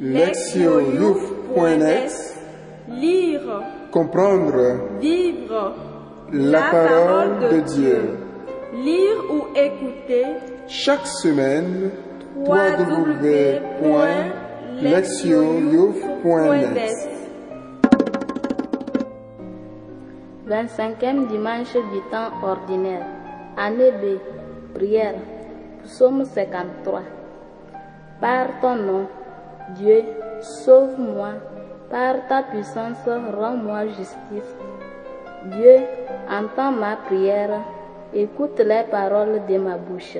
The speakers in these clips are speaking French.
lectioyouf.net Lire, Comprendre vivre la parole de Dieu. Lire ou écouter Chaque semaine, www.lectioyouf.net 25e dimanche du temps ordinaire. Année B. Prière. Psaume 53. Par ton nom, Dieu, sauve-moi. Par ta puissance, rends-moi justice. Dieu, entends ma prière. Écoute les paroles de ma bouche.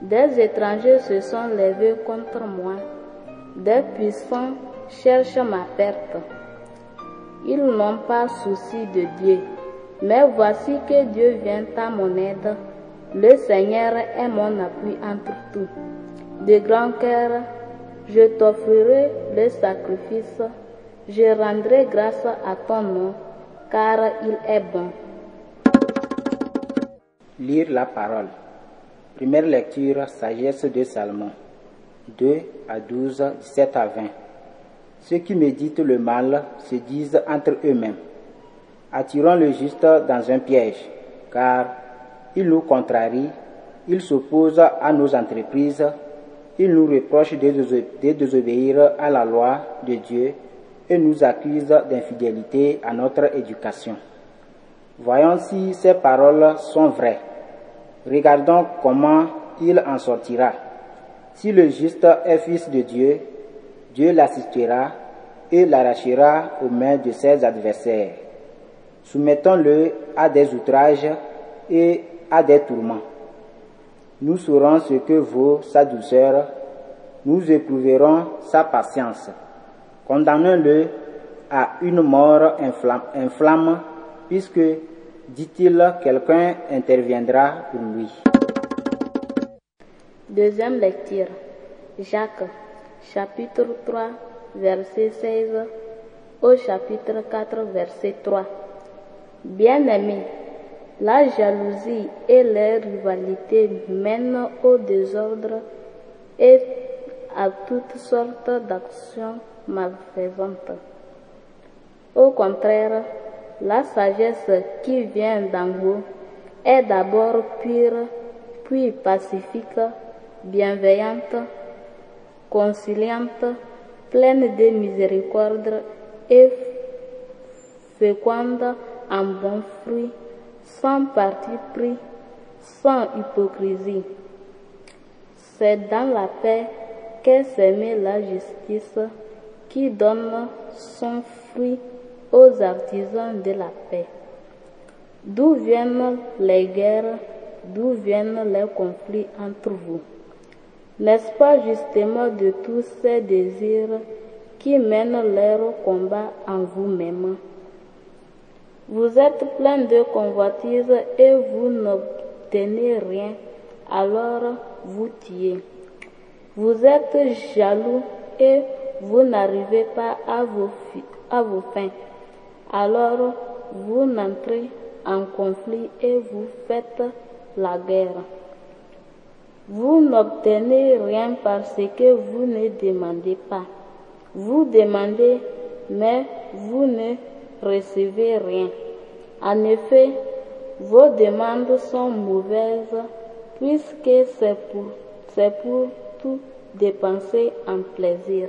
Des étrangers se sont levés contre moi. Des puissants cherchent ma perte. Ils n'ont pas souci de Dieu. Mais voici que Dieu vient à mon aide. Le Seigneur est mon appui entre tout. De grand cœur, je t'offrirai le sacrifice. Je rendrai grâce à ton nom, car il est bon. Lire la parole. Première lecture, sagesse de Salomon. 2 à 12, 17 à 20. Ceux qui méditent le mal se disent entre eux-mêmes. Attirons le juste dans un piège, car il nous contrarie, il s'oppose à nos entreprises, il nous reproche de désobéir à la loi de Dieu et nous accuse d'infidélité à notre éducation. Voyons si ces paroles sont vraies. Regardons comment il en sortira. Si le juste est fils de Dieu, Dieu l'assistera et l'arrachera aux mains de ses adversaires. Soumettons-le à des outrages et à des tourments. Nous saurons ce que vaut sa douceur, nous éprouverons sa patience. Condamnons-le à une mort inflamme, puisque, dit-il, quelqu'un interviendra pour lui. Deuxième lecture. Jacques, chapitre 3, verset 16 au chapitre 4, verset 3. Bien-aimés, la jalousie et les rivalités mènent au désordre et à toutes sortes d'actions malfaisantes. Au contraire, la sagesse qui vient d'en haut est d'abord pure, puis pacifique, bienveillante, conciliante, pleine de miséricorde et féconde en bons fruits, sans parti pris, sans hypocrisie. C'est dans la paix qu'est semée la justice qui donne son fruit aux artisans de la paix. D'où viennent les guerres, d'où viennent les conflits entre vous? N'est-ce pas justement de tous ces désirs qui mènent leur combat en vous-même? Vous êtes plein de convoitises et vous n'obtenez rien, alors vous tuez. Vous êtes jaloux et vous n'arrivez pas à vos, à vos fins. Alors vous n'entrez en conflit et vous faites la guerre. Vous n'obtenez rien parce que vous ne demandez pas. Vous demandez, mais vous ne recevez rien. En effet, vos demandes sont mauvaises puisque c'est pour, c'est pour tout dépenser en plaisir.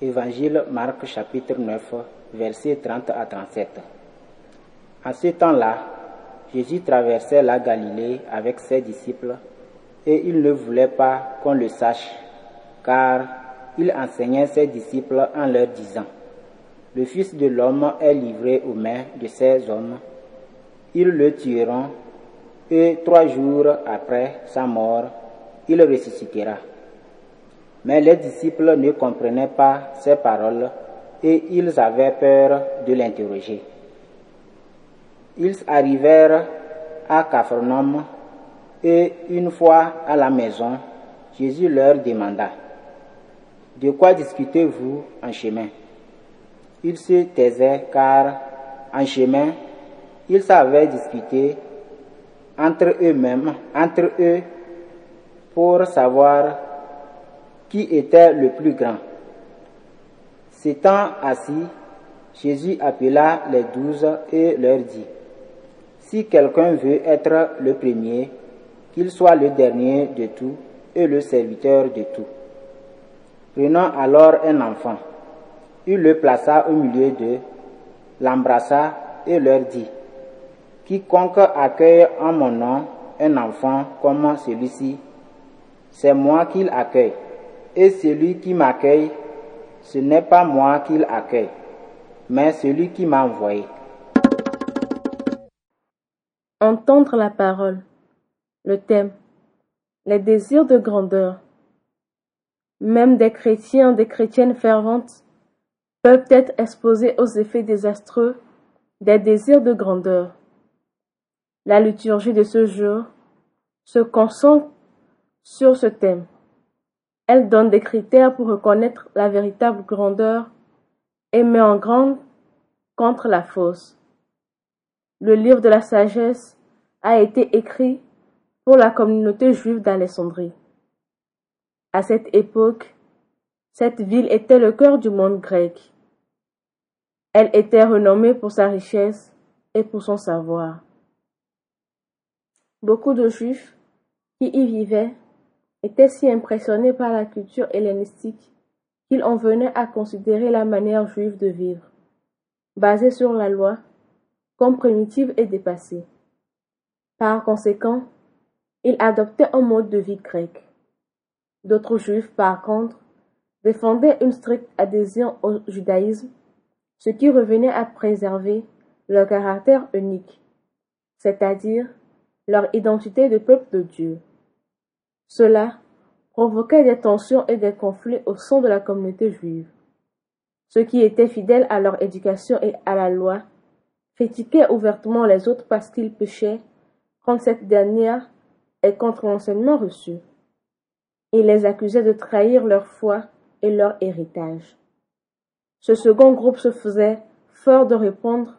Évangile Marc chapitre 9 versets 30 à 37. En ce temps-là, Jésus traversait la Galilée avec ses disciples et il ne voulait pas qu'on le sache, car il enseignait ses disciples en leur disant, Le Fils de l'homme est livré aux mains de ces hommes, ils le tueront et trois jours après sa mort, il ressuscitera. Mais les disciples ne comprenaient pas ces paroles et ils avaient peur de l'interroger. Ils arrivèrent à Capharnaüm et une fois à la maison, Jésus leur demanda, De quoi discutez-vous en chemin? Ils se taisaient car en chemin, ils savaient discuter entre eux-mêmes, entre eux, pour savoir qui était le plus grand. S'étant assis, Jésus appela les douze et leur dit, Si quelqu'un veut être le premier, qu'il soit le dernier de tout et le serviteur de tout. Prenant alors un enfant, il le plaça au milieu d'eux, l'embrassa et leur dit, Quiconque accueille en mon nom un enfant comme celui-ci, c'est moi qu'il accueille. Et celui qui m'accueille, ce n'est pas moi qu'il accueille, mais celui qui m'a envoyé. Entendre la parole. Le thème. Les désirs de grandeur. Même des chrétiens, des chrétiennes ferventes peuvent être exposés aux effets désastreux des désirs de grandeur. La liturgie de ce jour se concentre sur ce thème. Elle donne des critères pour reconnaître la véritable grandeur et met en grande contre la fausse. Le livre de la sagesse a été écrit pour la communauté juive d'Alexandrie. À cette époque, cette ville était le cœur du monde grec. Elle était renommée pour sa richesse et pour son savoir. Beaucoup de juifs qui y vivaient étaient si impressionnés par la culture hellénistique qu'ils en venaient à considérer la manière juive de vivre, basée sur la loi, comme primitive et dépassée. Par conséquent, ils adoptaient un mode de vie grec. D'autres juifs, par contre, défendaient une stricte adhésion au judaïsme, ce qui revenait à préserver leur caractère unique, c'est-à-dire leur identité de peuple de Dieu. Cela provoquait des tensions et des conflits au sein de la communauté juive. Ceux qui étaient fidèles à leur éducation et à la loi critiquaient ouvertement les autres parce qu'ils péchaient contre cette dernière et contre l'enseignement reçu. Ils les accusaient de trahir leur foi et leur héritage. Ce second groupe se faisait fort de répondre,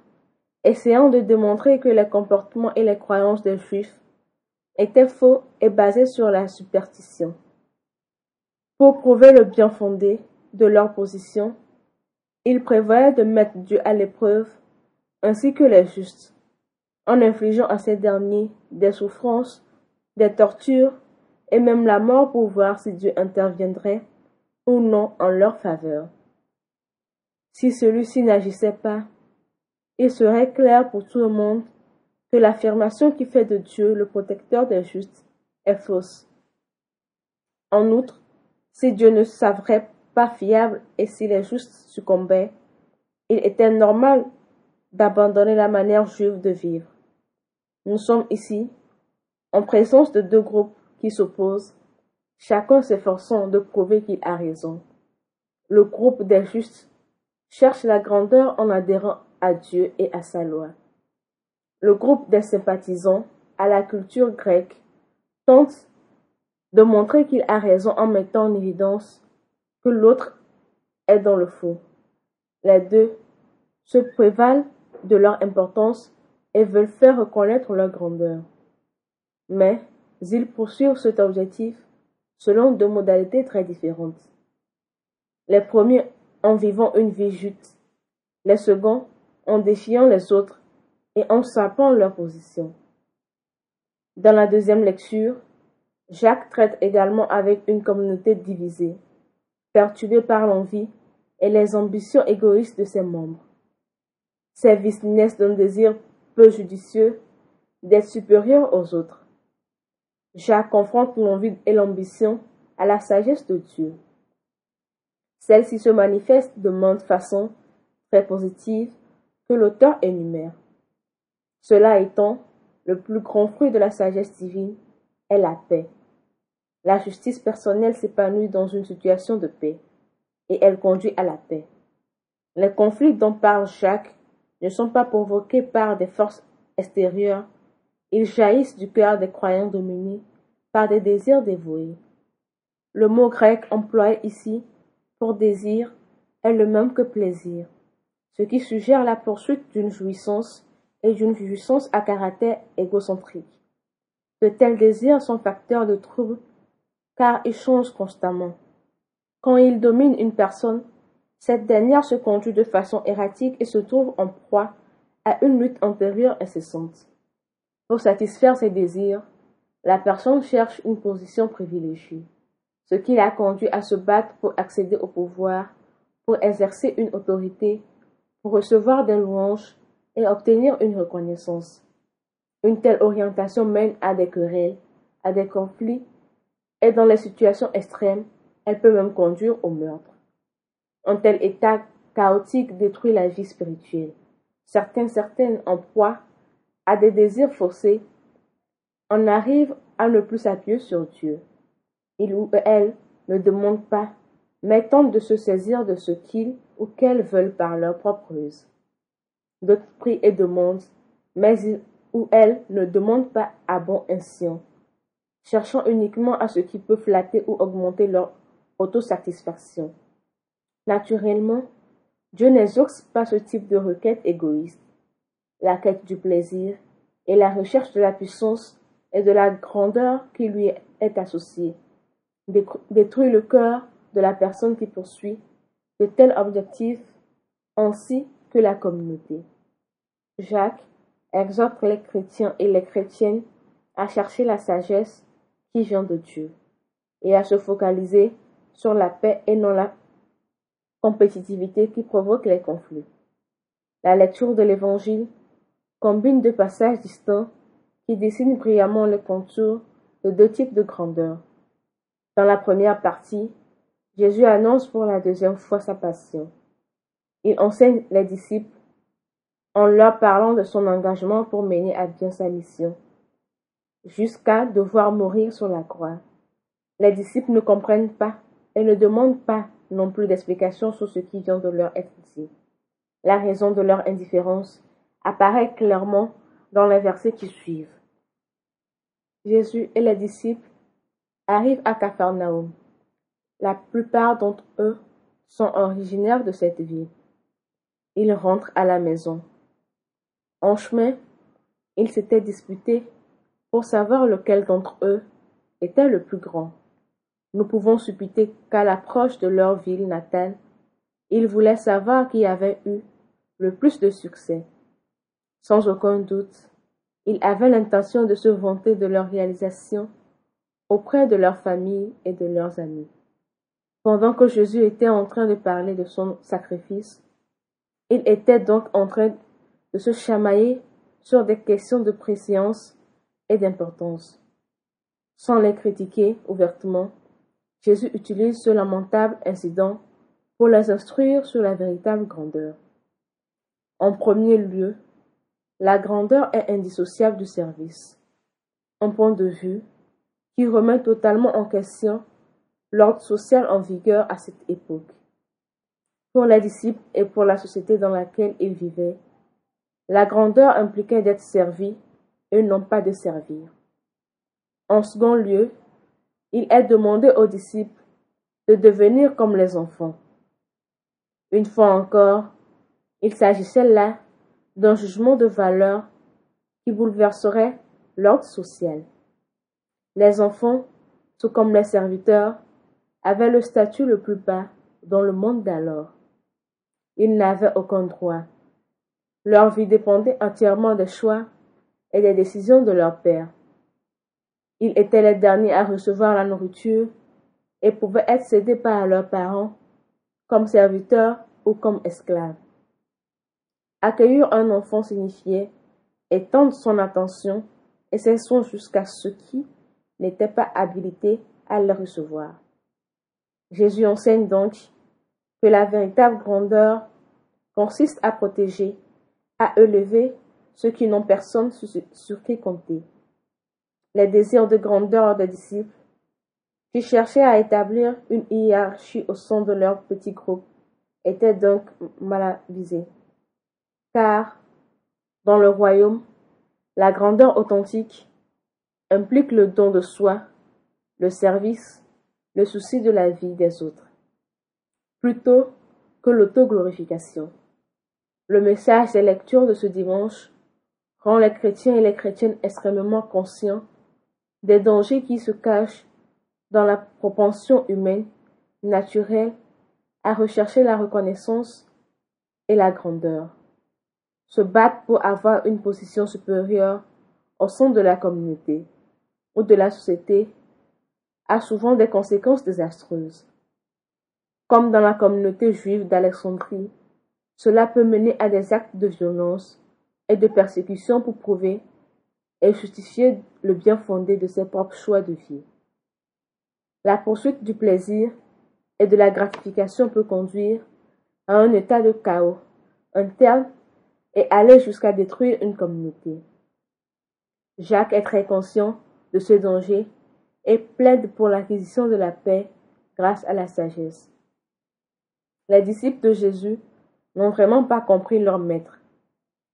essayant de démontrer que les comportements et les croyances des Juifs étaient faux et basés sur la superstition. Pour prouver le bien fondé de leur position, ils prévoyaient de mettre Dieu à l'épreuve, ainsi que les justes, en infligeant à ces derniers des souffrances, des tortures et même la mort pour voir si Dieu interviendrait ou non en leur faveur. Si celui-ci n'agissait pas, il serait clair pour tout le monde que l'affirmation qui fait de Dieu le protecteur des justes est fausse. En outre, si Dieu ne s'avérait pas fiable et si les justes succombaient, il était normal d'abandonner la manière juive de vivre. Nous sommes ici en présence de deux groupes qui s'opposent, chacun s'efforçant de prouver qu'il a raison. Le groupe des justes cherche la grandeur en adhérant à Dieu et à sa loi. Le groupe des sympathisants à la culture grecque tente de montrer qu'il a raison en mettant en évidence que l'autre est dans le faux. Les deux se prévalent de leur importance et veulent faire reconnaître leur grandeur. Mais ils poursuivent cet objectif selon deux modalités très différentes. Les premiers en vivant une vie juste, les seconds en défiant les autres et en sapant leur position. Dans la deuxième lecture, Jacques traite également avec une communauté divisée, perturbée par l'envie et les ambitions égoïstes de ses membres. Ces vices naissent d'un désir peu judicieux d'être supérieur aux autres. Jacques confronte l'envie et l'ambition à la sagesse de Dieu. Celle-ci se manifeste de maintes façons très positives que l'auteur énumère. Cela étant, le plus grand fruit de la sagesse divine est la paix. La justice personnelle s'épanouit dans une situation de paix, et elle conduit à la paix. Les conflits dont parle Jacques ne sont pas provoqués par des forces extérieures, ils jaillissent du cœur des croyants dominés par des désirs dévoués. Le mot grec employé ici désir est le même que plaisir, ce qui suggère la poursuite d'une jouissance et d'une jouissance à caractère égocentrique. De tels désirs sont facteurs de troubles car ils changent constamment. Quand il domine une personne, cette dernière se conduit de façon erratique et se trouve en proie à une lutte intérieure incessante. Pour satisfaire ses désirs, la personne cherche une position privilégiée, ce qui l'a conduit à se battre pour accéder au pouvoir, pour exercer une autorité, pour recevoir des louanges et obtenir une reconnaissance. Une telle orientation mène à des querelles, à des conflits, et dans les situations extrêmes, elle peut même conduire au meurtre. Un tel état chaotique détruit la vie spirituelle. Certains, certaines en proie à des désirs faussés en arrivent à ne plus s'appuyer sur Dieu. Ils ou elles ne demandent pas, mais tentent de se saisir de ce qu'ils ou qu'elles veulent par leur propre ruse. D'autres prient et demandent, mais ils ou elles ne demandent pas à bon escient, cherchant uniquement à ce qui peut flatter ou augmenter leur autosatisfaction. Naturellement, Dieu n'exauce pas ce type de requête égoïste. La quête du plaisir et la recherche de la puissance et de la grandeur qui lui est associée détruit le cœur de la personne qui poursuit de tels objectifs ainsi que la communauté. Jacques exhorte les chrétiens et les chrétiennes à chercher la sagesse qui vient de Dieu et à se focaliser sur la paix et non la compétitivité qui provoque les conflits. La lecture de l'Évangile combine deux passages distincts qui dessinent brillamment les contours de deux types de grandeur. Dans la première partie, Jésus annonce pour la deuxième fois sa passion. Il enseigne les disciples en leur parlant de son engagement pour mener à bien sa mission, jusqu'à devoir mourir sur la croix. Les disciples ne comprennent pas et ne demandent pas non plus d'explications sur ce qui vient de leur être dit. La raison de leur indifférence apparaît clairement dans les versets qui suivent. Jésus et les disciples arrivent à Capharnaüm. La plupart d'entre eux sont originaires de cette ville. Ils rentrent à la maison. En chemin, ils s'étaient disputés pour savoir lequel d'entre eux était le plus grand. Nous pouvons supputer qu'à l'approche de leur ville natale, ils voulaient savoir qui avait eu le plus de succès. Sans aucun doute, ils avaient l'intention de se vanter de leur réalisation auprès de leur famille et de leurs amis. Pendant que Jésus était en train de parler de son sacrifice, il était donc en train de se chamailler sur des questions de préscience et d'importance. Sans les critiquer ouvertement, Jésus utilise ce lamentable incident pour les instruire sur la véritable grandeur. En premier lieu, la grandeur est indissociable du service, un point de vue qui remet totalement en question l'ordre social en vigueur à cette époque. Pour les disciples et pour la société dans laquelle ils vivaient, la grandeur impliquait d'être servi et non pas de servir. En second lieu, il est demandé aux disciples de devenir comme les enfants. Une fois encore, il s'agissait là d'un jugement de valeur qui bouleverserait l'ordre social. Les enfants, tout comme les serviteurs, avaient le statut le plus bas dans le monde d'alors. Ils n'avaient aucun droit. Leur vie dépendait entièrement des choix et des décisions de leur père. Ils étaient les derniers à recevoir la nourriture et pouvaient être cédés par leurs parents comme serviteurs ou comme esclaves. Accueillir un enfant signifiait étendre son attention et ses soins jusqu'à ceux qui n'étaient pas habilités à le recevoir. Jésus enseigne donc que la véritable grandeur consiste à protéger, à élever ceux qui n'ont personne sur qui compter les désirs de grandeur des disciples, qui cherchaient à établir une hiérarchie au sein de leur petit groupe, étaient donc mal avisés. Car, dans le royaume, la grandeur authentique implique le don de soi, le service, le souci de la vie des autres, plutôt que l'autoglorification. Le message des lectures de ce dimanche rend les chrétiens et les chrétiennes extrêmement conscients des dangers qui se cachent dans la propension humaine naturel à rechercher la reconnaissance et la grandeur. Se battre pour avoir une position supérieure au sein de la communauté ou de la société a souvent des conséquences désastreuses. Comme dans la communauté juive d'Alexandrie, cela peut mener à des actes de violence et de persécution pour prouver et justifier le bien fondé de ses propres choix de vie. La poursuite du plaisir et de la gratification peut conduire à un état de chaos interne et aller jusqu'à détruire une communauté. Jacques est très conscient de ce danger et plaide pour l'acquisition de la paix grâce à la sagesse. Les disciples de Jésus n'ont vraiment pas compris leur maître.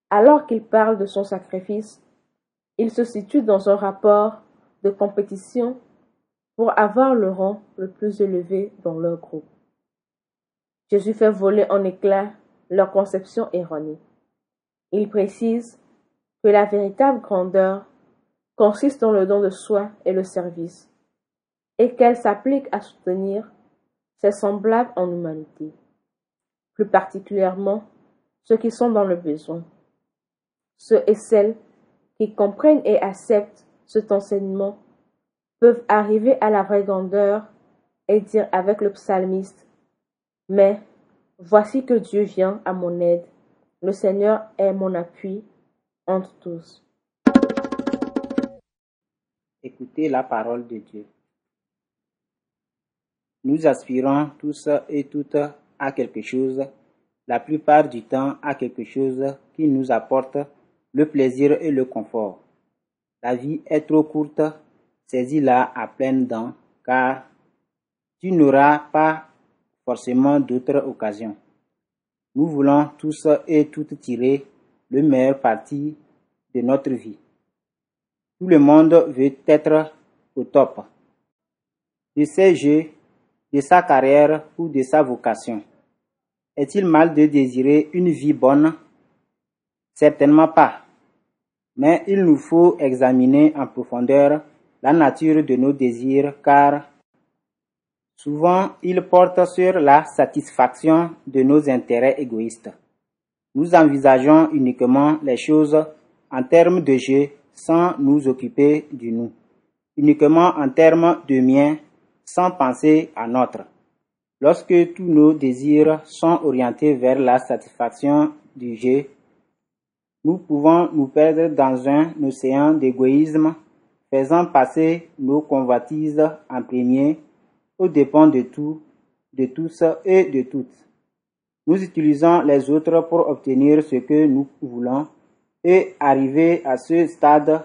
Alors qu'il parle de son sacrifice, il se situe dans un rapport de compétition pour avoir le rang le plus élevé dans leur groupe. Jésus fait voler en éclats leur conception erronée. Il précise que la véritable grandeur consiste dans le don de soi et le service, et qu'elle s'applique à soutenir ses semblables en humanité, plus particulièrement ceux qui sont dans le besoin, ceux et celles qui comprennent et acceptent cet enseignement peuvent arriver à la vraie grandeur et dire avec le psalmiste Mais voici que Dieu vient à mon aide, le Seigneur est mon appui entre tous. Écoutez la parole de Dieu. Nous aspirons tous et toutes à quelque chose, la plupart du temps à quelque chose qui nous apporte le plaisir et le confort. La vie est trop courte, saisis-la à pleines dents, car tu n'auras pas forcément d'autres occasions. Nous voulons tous et toutes tirer le meilleur parti de notre vie. Tout le monde veut être au top de ses jeux, de sa carrière ou de sa vocation. Est-il mal de désirer une vie bonne? Certainement pas. Mais il nous faut examiner en profondeur la nature de nos désirs car souvent ils portent sur la satisfaction de nos intérêts égoïstes. Nous envisageons uniquement les choses en termes de jeu sans nous occuper du nous, uniquement en termes de mien sans penser à notre. Lorsque tous nos désirs sont orientés vers la satisfaction du jeu, nous pouvons nous perdre dans un océan d'égoïsme, faisant passer nos convoitises en premier aux dépens de tout, de tous et de toutes. Nous utilisons les autres pour obtenir ce que nous voulons et arrivé à ce stade,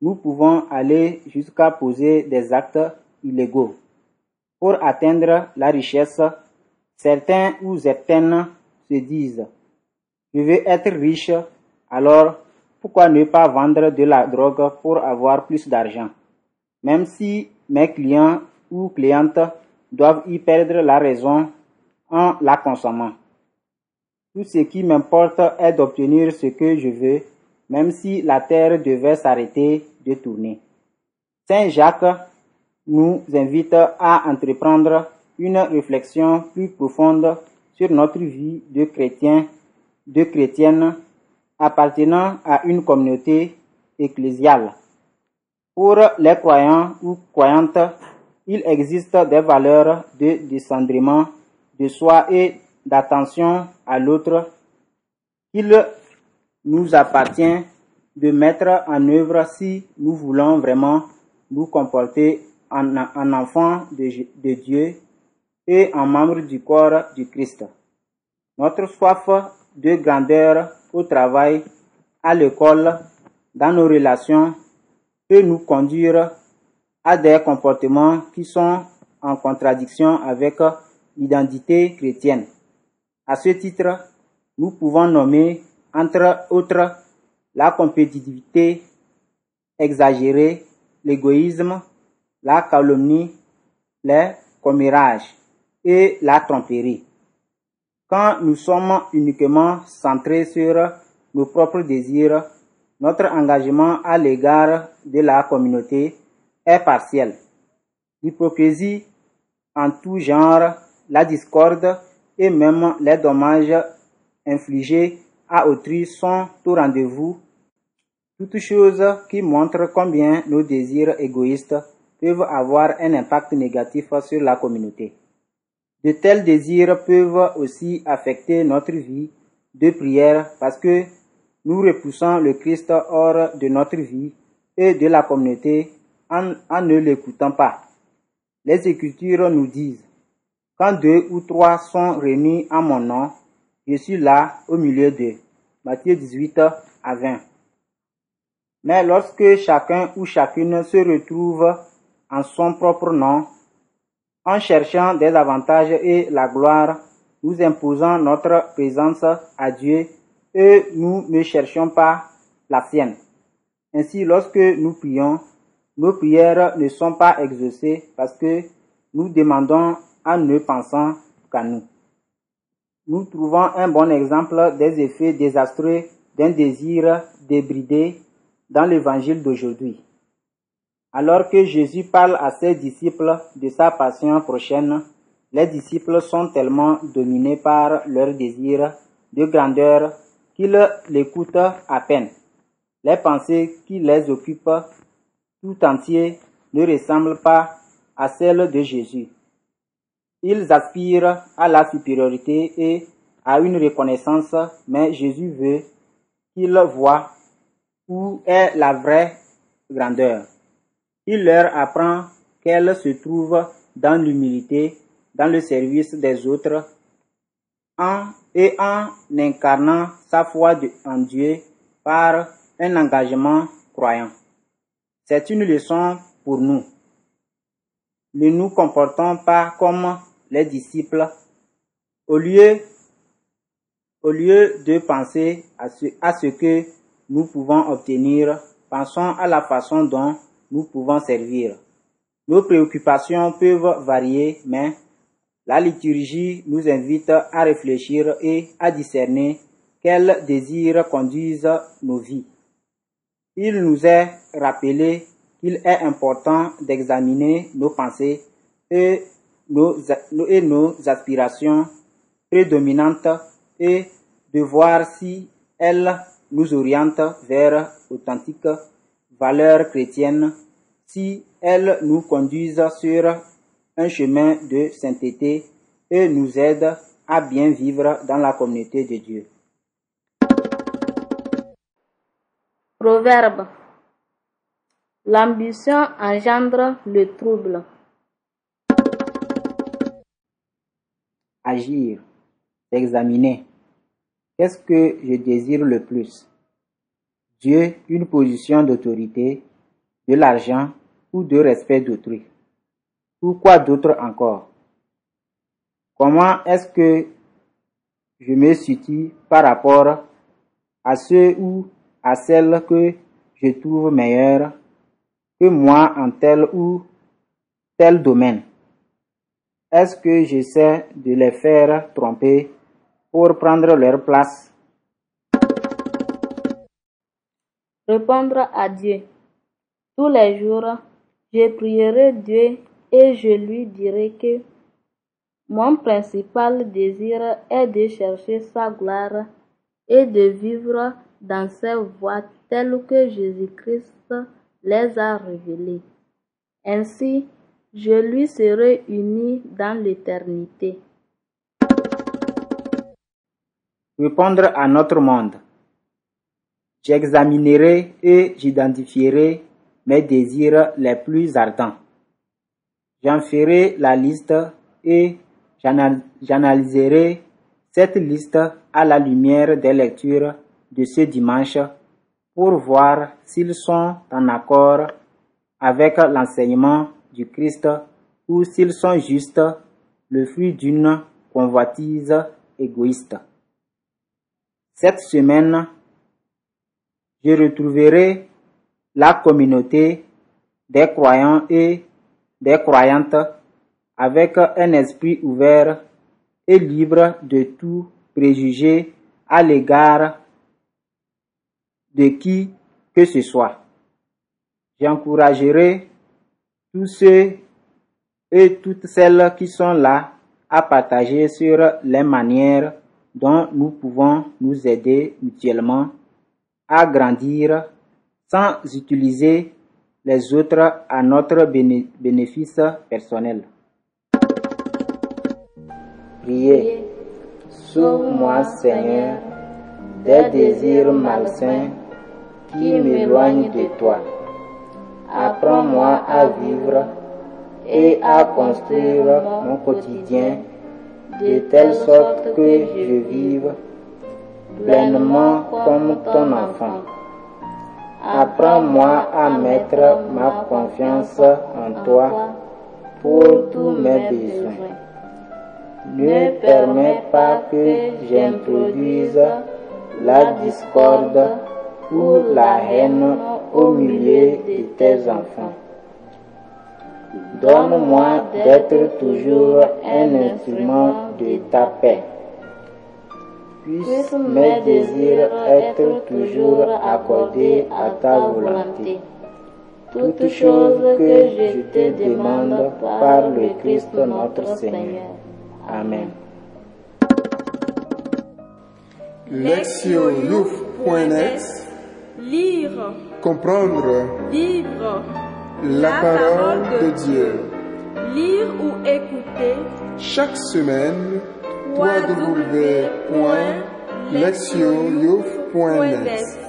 nous pouvons aller jusqu'à poser des actes illégaux. Pour atteindre la richesse, certains ou certaines se disent, je veux être riche, alors pourquoi ne pas vendre de la drogue pour avoir plus d'argent? Même si mes clients ou clientes doivent y perdre la raison en la consommant. Tout ce qui m'importe est d'obtenir ce que je veux, même si la terre devait s'arrêter de tourner. Saint Jacques nous invite à entreprendre une réflexion plus profonde sur notre vie de chrétien, de chrétienne appartenant à une communauté ecclésiale. Pour les croyants ou croyantes, il existe des valeurs de décendrement de soi et d'attention à l'autre qu'il nous appartient de mettre en œuvre si nous voulons vraiment nous comporter en, en enfants de, Dieu et en membres du corps du Christ. Notre soif de grandeur au travail, à l'école, dans nos relations, peut nous conduire à des comportements qui sont en contradiction avec l'identité chrétienne. À ce titre, nous pouvons nommer, entre autres, la compétitivité exagérée, l'égoïsme, la calomnie, les commérages et la tromperie. Quand nous sommes uniquement centrés sur nos propres désirs, notre engagement à l'égard de la communauté est partiel. L'hypocrisie en tout genre la discorde et même les dommages infligés à autrui sont au rendez-vous. Toutes choses qui montrent combien nos désirs égoïstes peuvent avoir un impact négatif sur la communauté. De tels désirs peuvent aussi affecter notre vie de prière parce que nous repoussons le Christ hors de notre vie et de la communauté en, en ne l'écoutant pas. Les Écritures nous disent, quand deux ou trois sont réunis en mon nom, je suis là au milieu d'eux. Matthieu 18 à 20. Mais lorsque chacun ou chacune se retrouve en son propre nom, en cherchant des avantages et la gloire, nous imposons notre présence à Dieu et nous ne cherchons pas la sienne. Ainsi, lorsque nous prions, nos prières ne sont pas exaucées parce que nous demandons en ne pensant qu'à nous. Nous trouvons un bon exemple des effets désastreux d'un désir débridé dans l'évangile d'aujourd'hui. Alors que Jésus parle à ses disciples de sa passion prochaine, les disciples sont tellement dominés par leur désir de grandeur qu'ils l'écoutent à peine. Les pensées qui les occupent tout entier ne ressemblent pas à celles de Jésus. Ils aspirent à la supériorité et à une reconnaissance, mais Jésus veut qu'ils voient où est la vraie grandeur. Il leur apprend qu'elle se trouve dans l'humilité, dans le service des autres, en, et en incarnant sa foi en Dieu par un engagement croyant. C'est une leçon pour nous. Ne nous comportons pas comme les disciples. Au lieu, au lieu de penser à ce, à ce que nous pouvons obtenir, pensons à la façon dont nous pouvons servir. Nos préoccupations peuvent varier, mais la liturgie nous invite à réfléchir et à discerner quels désirs conduisent nos vies. Il nous est rappelé qu'il est important d'examiner nos pensées et nos, et nos aspirations prédominantes et de voir si elles nous orientent vers authentiques valeurs chrétiennes, si elles nous conduisent sur un chemin de sainteté et nous aident à bien vivre dans la communauté de Dieu. Proverbe. L'ambition engendre le trouble. Agir, s'examiner. Qu'est-ce que je désire le plus? Dieu, une position d'autorité, de l'argent ou de respect d'autrui. Ou quoi d'autre encore? Comment est-ce que je me situe par rapport à ceux ou à celles que je trouve meilleurs que moi en tel ou tel domaine? Est-ce que j'essaie de les faire tromper pour prendre leur place? Répondre à Dieu. Tous les jours, je prierai Dieu et je lui dirai que mon principal désir est de chercher sa gloire et de vivre dans ses voies telles que Jésus-Christ les a révélées. Ainsi, je lui serai uni dans l'éternité. Répondre à notre monde. J'examinerai et j'identifierai mes désirs les plus ardents. J'en ferai la liste et j'anal- j'analyserai cette liste à la lumière des lectures de ce dimanche pour voir s'ils sont en accord avec l'enseignement du Christ ou s'ils sont juste le fruit d'une convoitise égoïste. Cette semaine, je retrouverai la communauté des croyants et des croyantes avec un esprit ouvert et libre de tout préjugé à l'égard de qui que ce soit. J'encouragerai tous ceux et toutes celles qui sont là à partager sur les manières dont nous pouvons nous aider mutuellement à grandir sans utiliser les autres à notre béné- bénéfice personnel. Priez. Sauve-moi, Seigneur, des désirs malsains qui m'éloignent de toi. Apprends-moi à vivre et à construire mon quotidien de telle sorte que je vive pleinement comme ton enfant. Apprends-moi à mettre ma confiance en toi pour tous mes besoins. Ne permets pas que j'introduise la discorde ou la haine au milieu de tes enfants. Donne-moi d'être toujours un instrument de ta paix. Puissent mes désirs être toujours accordés à ta volonté. Toutes choses que je te demande par le Christ notre Seigneur. Amen. Lectioyouf.net Lire, Comprendre vivre. la parole de Dieu. Lire ou écouter Chaque semaine, www.lectioyouf.net